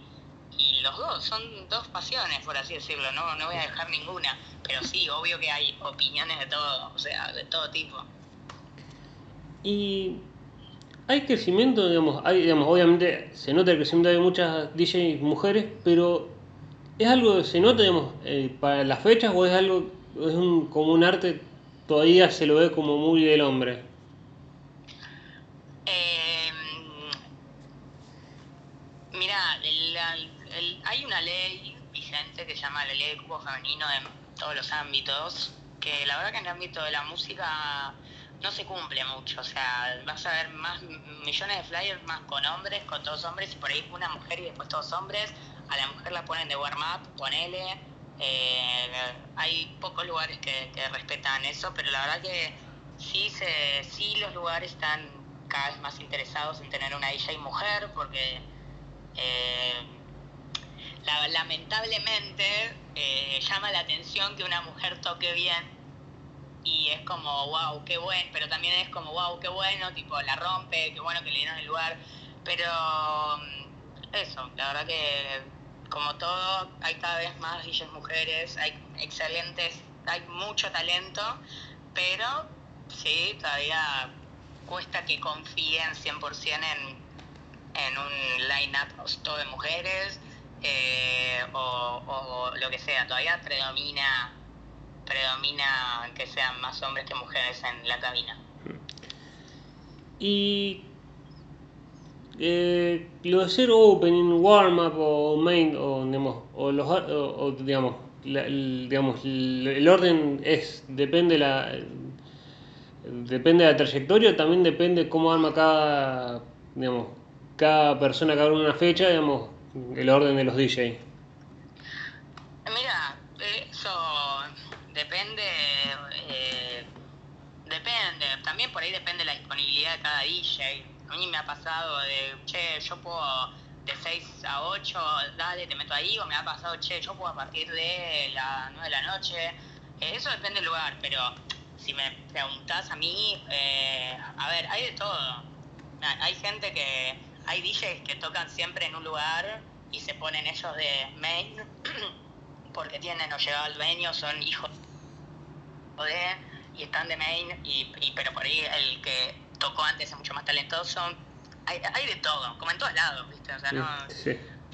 los dos, son dos pasiones, por así decirlo, no, no voy a dejar ninguna, pero sí, obvio que hay opiniones de todo, o sea, de todo tipo. Y hay crecimiento, digamos, hay, digamos, obviamente se nota el crecimiento de muchas DJs mujeres, pero ¿es algo se nota, digamos, eh, para las fechas o es algo, es un, como un arte, todavía se lo ve como muy del hombre? Eh, mira, hay una ley vigente que se llama la ley de cupo femenino en todos los ámbitos, que la verdad que en el ámbito de la música no se cumple mucho, o sea, vas a ver más millones de flyers más con hombres, con todos hombres, y por ahí una mujer y después todos hombres, a la mujer la ponen de warm-up, ponele, eh, hay pocos lugares que, respetan eso, pero la verdad que sí, se, sí los lugares están cada vez más interesados en tener una DJ mujer, porque eh, lamentablemente eh, llama la atención que una mujer toque bien. Y es como, wow, qué bueno, pero también es como, wow, qué bueno, tipo, la rompe, qué bueno que le dieron el lugar, pero mm, eso, la verdad que como todo, hay cada vez más DJs mujeres, hay excelentes, hay mucho talento, pero sí, todavía cuesta que confíen 100% en, en un line-up todo de mujeres eh, o, lo que sea, todavía predomina predomina que sean más hombres que mujeres en la cabina. Y eh, lo de hacer opening, warm up o main o digamos o los o, digamos el, digamos el, orden es depende la depende de la trayectoria también depende cómo arma cada digamos cada persona cada una fecha digamos el orden de los DJs mira eso Depende, eh, depende, también por ahí depende la disponibilidad de cada DJ. A mí me ha pasado de, che, yo puedo de 6 a 8, dale, te meto ahí, o me ha pasado, che, yo puedo a partir de las 9 de la noche. Eh, eso depende del lugar, pero si me preguntás a mí, eh, a ver, hay de todo. Hay gente que, hay DJs que tocan siempre en un lugar y se ponen ellos de main porque tienen o llegado al dueño, son hijos de y están de main, y, pero por ahí el que tocó antes es mucho más talentoso. Hay, hay de todo, como en todos lados, ¿viste? O sea, no,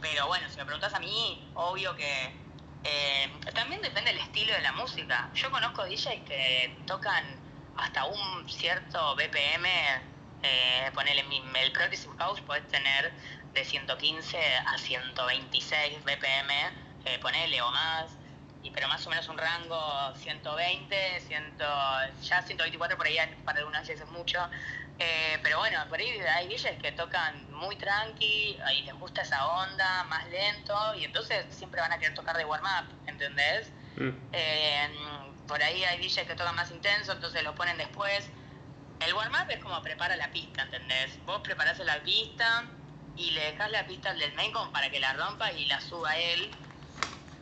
Pero bueno, si me preguntas a mí, obvio que eh, también depende del estilo de la música. Yo conozco DJs que tocan hasta un cierto BPM, eh, ponele el Progressive House, puedes tener de 115 a 126 BPM, eh, ponele o más y, pero más o menos un rango 120, 100, ya 124 por ahí para algunas veces es mucho. Eh, pero bueno, por ahí hay DJs que tocan muy tranqui y les gusta esa onda, más lento, y entonces siempre van a querer tocar de warm-up, ¿entendés? Mm. Eh, por ahí hay DJs que tocan más intenso, entonces lo ponen después. El warm-up es como prepara la pista, ¿entendés? Vos preparás la pista y le dejás la pista al del main como para que la rompa y la suba él.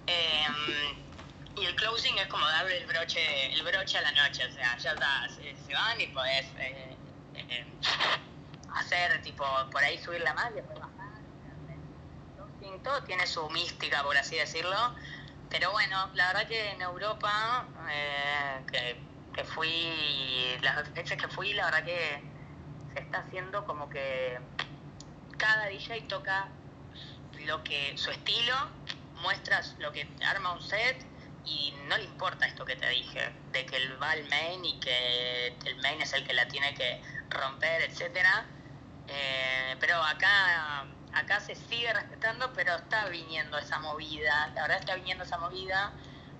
Eh, y el closing es como darle el broche, el broche a la noche, o sea, ya está, se, van y podés eh, hacer, tipo, por ahí subir la más y bajar. Todo tiene su mística, por así decirlo. Pero bueno, la verdad que en Europa, eh, que, que fui, las veces que fui, la verdad que se está haciendo como que cada DJ toca lo que su estilo, muestras lo que arma un set y no le importa esto que te dije, de que él va al main y que el main es el que la tiene que romper, etcétera. Eh, pero acá, acá se sigue respetando, pero está viniendo esa movida, la verdad está viniendo esa movida,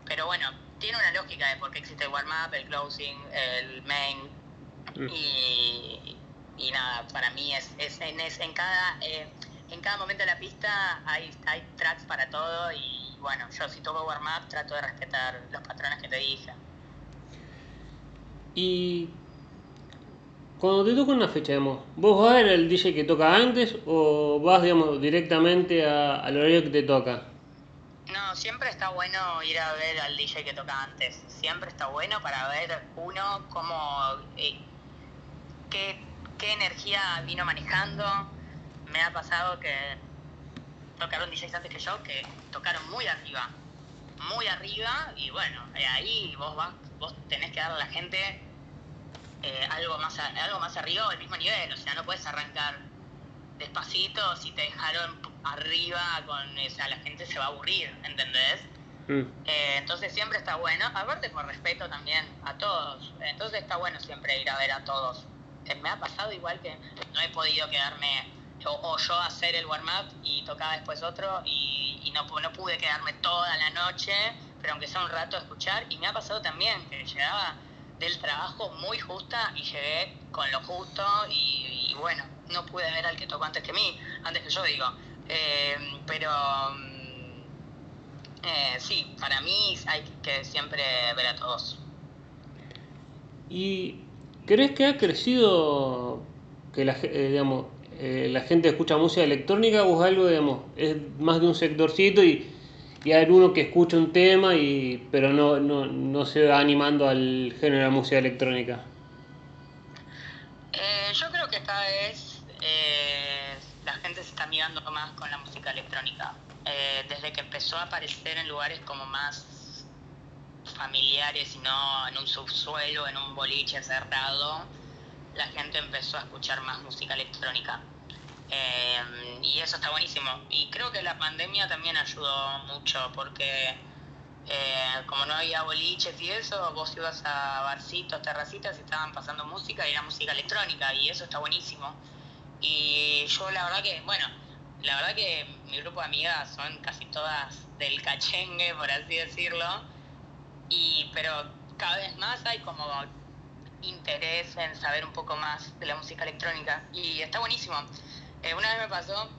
pero bueno, tiene una lógica de por qué existe el warm-up, el closing, el main, mm. y, y, nada, para mí es, es, en, en, cada, eh, en cada momento de la pista hay, hay tracks para todo y bueno, yo si toco warm-up trato de respetar los patrones que te dije. Y cuando te toca una fecha, digamos, ¿vos vas a ver el DJ que toca antes o vas, digamos, directamente a, al horario que te toca? No, siempre está bueno ir a ver al DJ que toca antes. Siempre está bueno para ver uno cómo, eh, qué, qué energía vino manejando. Me ha pasado que tocaron DJs antes que yo que tocaron muy arriba, muy arriba y bueno, eh, ahí vos vas, vos tenés que darle a la gente eh, algo más algo más arriba o el mismo nivel, o sea, no puedes arrancar despacito si te dejaron arriba con, o sea, la gente se va a aburrir, ¿entendés? Mm. Eh, entonces siempre está bueno, aparte con respeto también a todos, entonces está bueno siempre ir a ver a todos. me ha pasado igual que no he podido quedarme o, yo hacer el warm-up y tocaba después otro y, no, no pude quedarme toda la noche, pero aunque sea un rato a escuchar, y me ha pasado también que llegaba del trabajo muy justa y llegué con lo justo y, bueno, no pude ver al que tocó antes que mí, antes que yo digo, eh, pero mm, eh, sí, para mí hay que siempre ver a todos. ¿Y crees que ha crecido que la, eh, digamos, eh, la gente escucha música electrónica o es algo, digamos, es más de un sectorcito y, y hay uno que escucha un tema y pero no, no, no se va animando al género de la música electrónica? Eh, yo creo que esta vez eh, la gente se está mirando más con la música electrónica. desde que empezó a aparecer en lugares como más familiares y no en un subsuelo, en un boliche cerrado, la gente empezó a escuchar más música electrónica. Eh, y eso está buenísimo. Y creo que la pandemia también ayudó mucho porque eh, como no había boliches y eso, vos ibas a barcitos, terracitas y estaban pasando música y era música electrónica y eso está buenísimo. Y yo la verdad que, bueno, la verdad que mi grupo de amigas son casi todas del cachengue, por así decirlo. Y, pero cada vez más hay como interés en saber un poco más de la música electrónica y está buenísimo. Eh, una vez me pasó,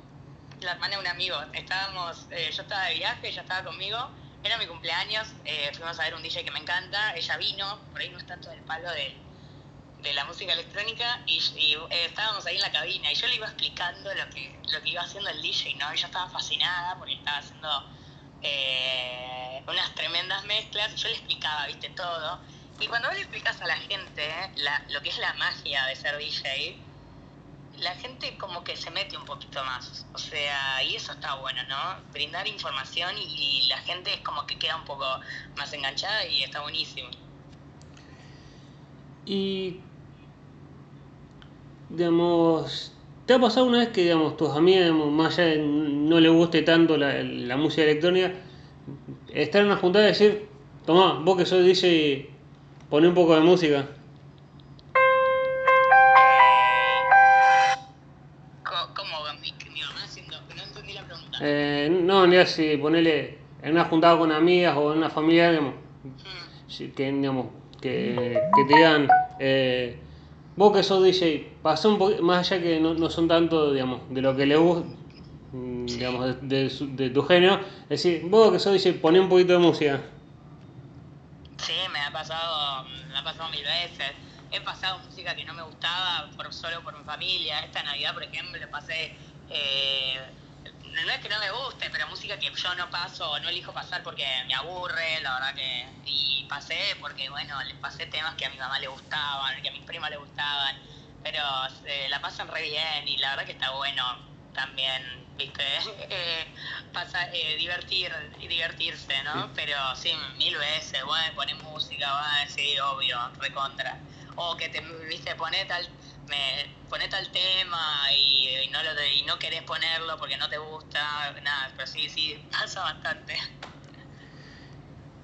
la hermana de un amigo, estábamos, eh, yo estaba de viaje, ella estaba conmigo, era mi cumpleaños, eh, fuimos a ver un DJ que me encanta, ella vino, por ahí no es tanto del palo del, de la música electrónica y, estábamos ahí en la cabina y yo le iba explicando lo que, lo que iba haciendo el DJ, ¿no? Ella estaba fascinada porque estaba haciendo unas tremendas mezclas yo le explicaba, viste, todo. Y cuando vos le explicas a la gente la, lo que es la magia de ser DJ, la gente como que se mete un poquito más. O sea, y eso está bueno, ¿no? Brindar información y, la gente es como que queda un poco más enganchada y está buenísimo. Y digamos, ¿te ha pasado una vez que, digamos, tus amigas, más allá de no le guste tanto la, música electrónica, estar en una juntada y decir, tomá, vos que sos DJ, poné un poco de música? Mamá haciendo... No entendí la pregunta. Eh, no, ni así, ponele en una juntada con amigas o en una familia, digamos, que, digamos, que, que te digan, eh, vos que sos DJ, pasá un poco, más allá que no, no son tanto, digamos, de lo que le gusta, mm, digamos, de, de su- de tu género, es decir, vos que sos DJ, poné un poquito de música. Sí, me ha pasado, me ha pasado mil veces. He pasado música que no me gustaba por solo por mi familia. Esta Navidad, por ejemplo, pasé. Eh, no es que no me guste, pero música que yo no paso no elijo pasar porque me aburre, la verdad que. Y pasé porque, bueno, les pasé temas que a mi mamá le gustaban, que a mis primas le gustaban. Pero eh, la pasan re bien y la verdad que está bueno también, ¿viste? Eh, pasa, eh, divertir, divertirse, ¿no? Sí. Pero sí, mil veces, bueno, poner música, bueno, sí, obvio, recontra. O que te, viste, poné tal, me, poné tal tema y, no lo, y no querés ponerlo porque no te gusta, nada, pero sí, sí, pasa bastante.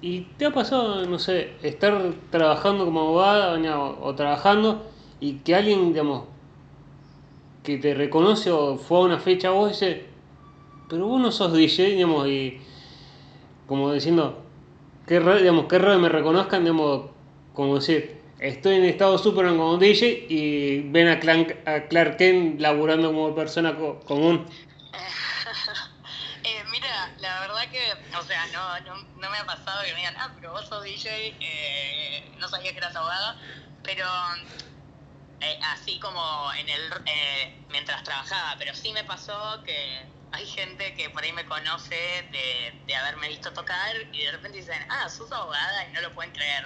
¿Y te ha pasado, no sé, estar trabajando como abogada o, trabajando y que alguien, digamos, que te reconoce o fue a una fecha vos dice, pero vos no sos DJ, digamos, y como diciendo, qué raro, digamos, qué raro me reconozcan, digamos, como decir, estoy en estado Superman como DJ y ven a Clark, a Kent laburando como persona co- común. Eh, mira, la verdad que, o sea, no, no, me ha pasado que me digan, ah, pero vos sos DJ, eh, no sabía que eras abogada, pero eh, así como en el eh, mientras trabajaba, pero sí me pasó que hay gente que por ahí me conoce de, de haberme visto tocar y de repente dicen, ah, sos abogada y no lo pueden creer.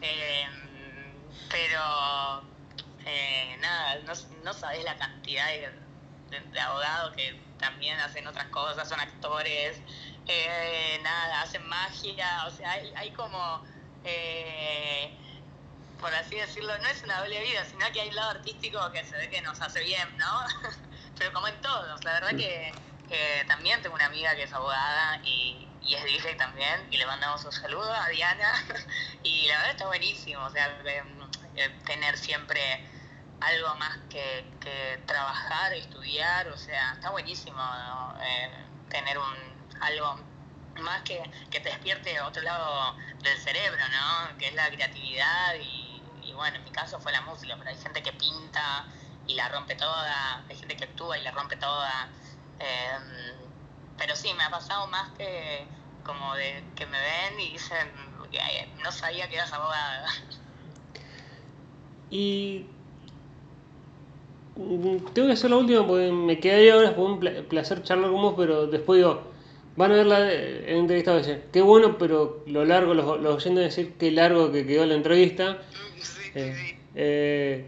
Eh, pero eh, nada, no, no sabés la cantidad de, de- abogados que también hacen otras cosas, son actores, eh, nada, hacen magia, o sea, hay, hay como, eh, por así decirlo, no es una doble vida, sino que hay un lado artístico que se ve que nos hace bien, ¿no? Pero como en todos, la verdad que eh, también tengo una amiga que es abogada y, y es DJ también, y le mandamos un saludo a Diana, y la verdad está buenísimo, o sea, eh, eh, tener siempre algo más que, que trabajar, estudiar, o sea, está buenísimo. Eh, tener un algo más que, que te despierte otro lado del cerebro, ¿no? Que es la creatividad y, bueno, en mi caso fue la música, pero hay gente que pinta y la rompe toda, hay gente que actúa y la rompe toda. eh, pero sí, me ha pasado más que como de que me ven y dicen, "Eh, no sabía que eras abogada. Y mm, tengo que hacer la última porque me quedé ahí ahora, fue un pla- placer charlar con vos, pero después digo, van a ver la eh, entrevista, a decir, qué bueno, pero lo largo, los, los oyentes decir qué largo que quedó la entrevista. Sí, Eh, eh,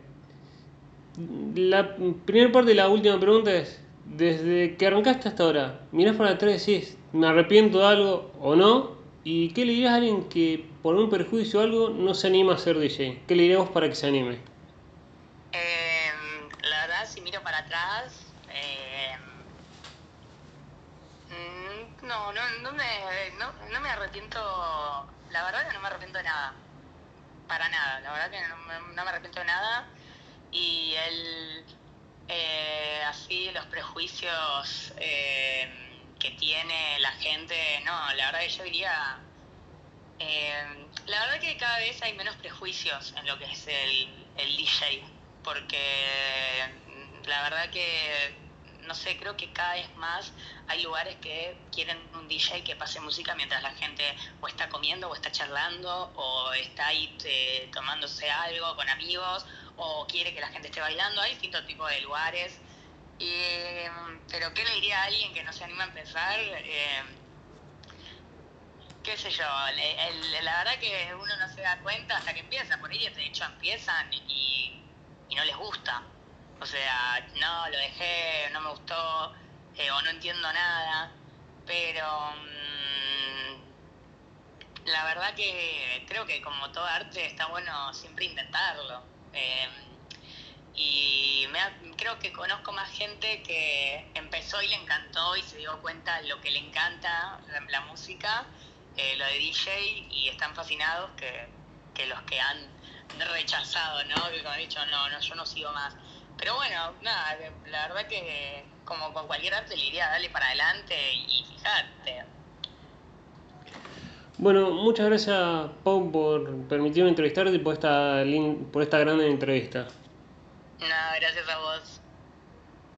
la primera parte de la última pregunta es, desde que arrancaste hasta ahora, mirás para atrás y decís, me arrepiento de algo o no, y qué le dirías a alguien que por un perjuicio o algo no se anima a ser DJ, qué le dirías para que se anime. Eh, la verdad, si miro para atrás, eh, no, no, no, me, no, no me arrepiento, la verdad que no me arrepiento de nada, para nada, la verdad que no, me- arrepiento de nada y el, eh, así los prejuicios eh, que tiene la gente, no, la verdad que yo diría... Eh, la verdad que cada vez hay menos prejuicios en lo que es el, el DJ, porque mm, la verdad que no sé, creo que cada vez más hay lugares que quieren un DJ que pase música mientras la gente o está comiendo o está charlando o está ahí eh, tomándose algo con amigos o quiere que la gente esté bailando. Hay distintos tipos de lugares. Pero ¿qué le diría a alguien que no se anima a empezar? Eh, qué sé yo, la verdad que uno no se da cuenta hasta que empieza, por ahí de hecho empiezan y, no les gusta. O sea, no, lo dejé, no me gustó, eh, o no entiendo nada, pero mm, la verdad que creo que como todo arte está bueno siempre intentarlo. Em, y creo que conozco más gente que empezó y le encantó y se dio cuenta lo que le encanta la música eh, lo de DJ y están fascinados que, los que han rechazado, ¿no? Que han dicho, no, no, yo no sigo más. Pero bueno, nada, la verdad que como con cualquier arte le diría, dale para adelante y fíjate. Bueno, muchas gracias Pau por permitirme entrevistarte y por esta, por esta gran entrevista. Nada, gracias a vos.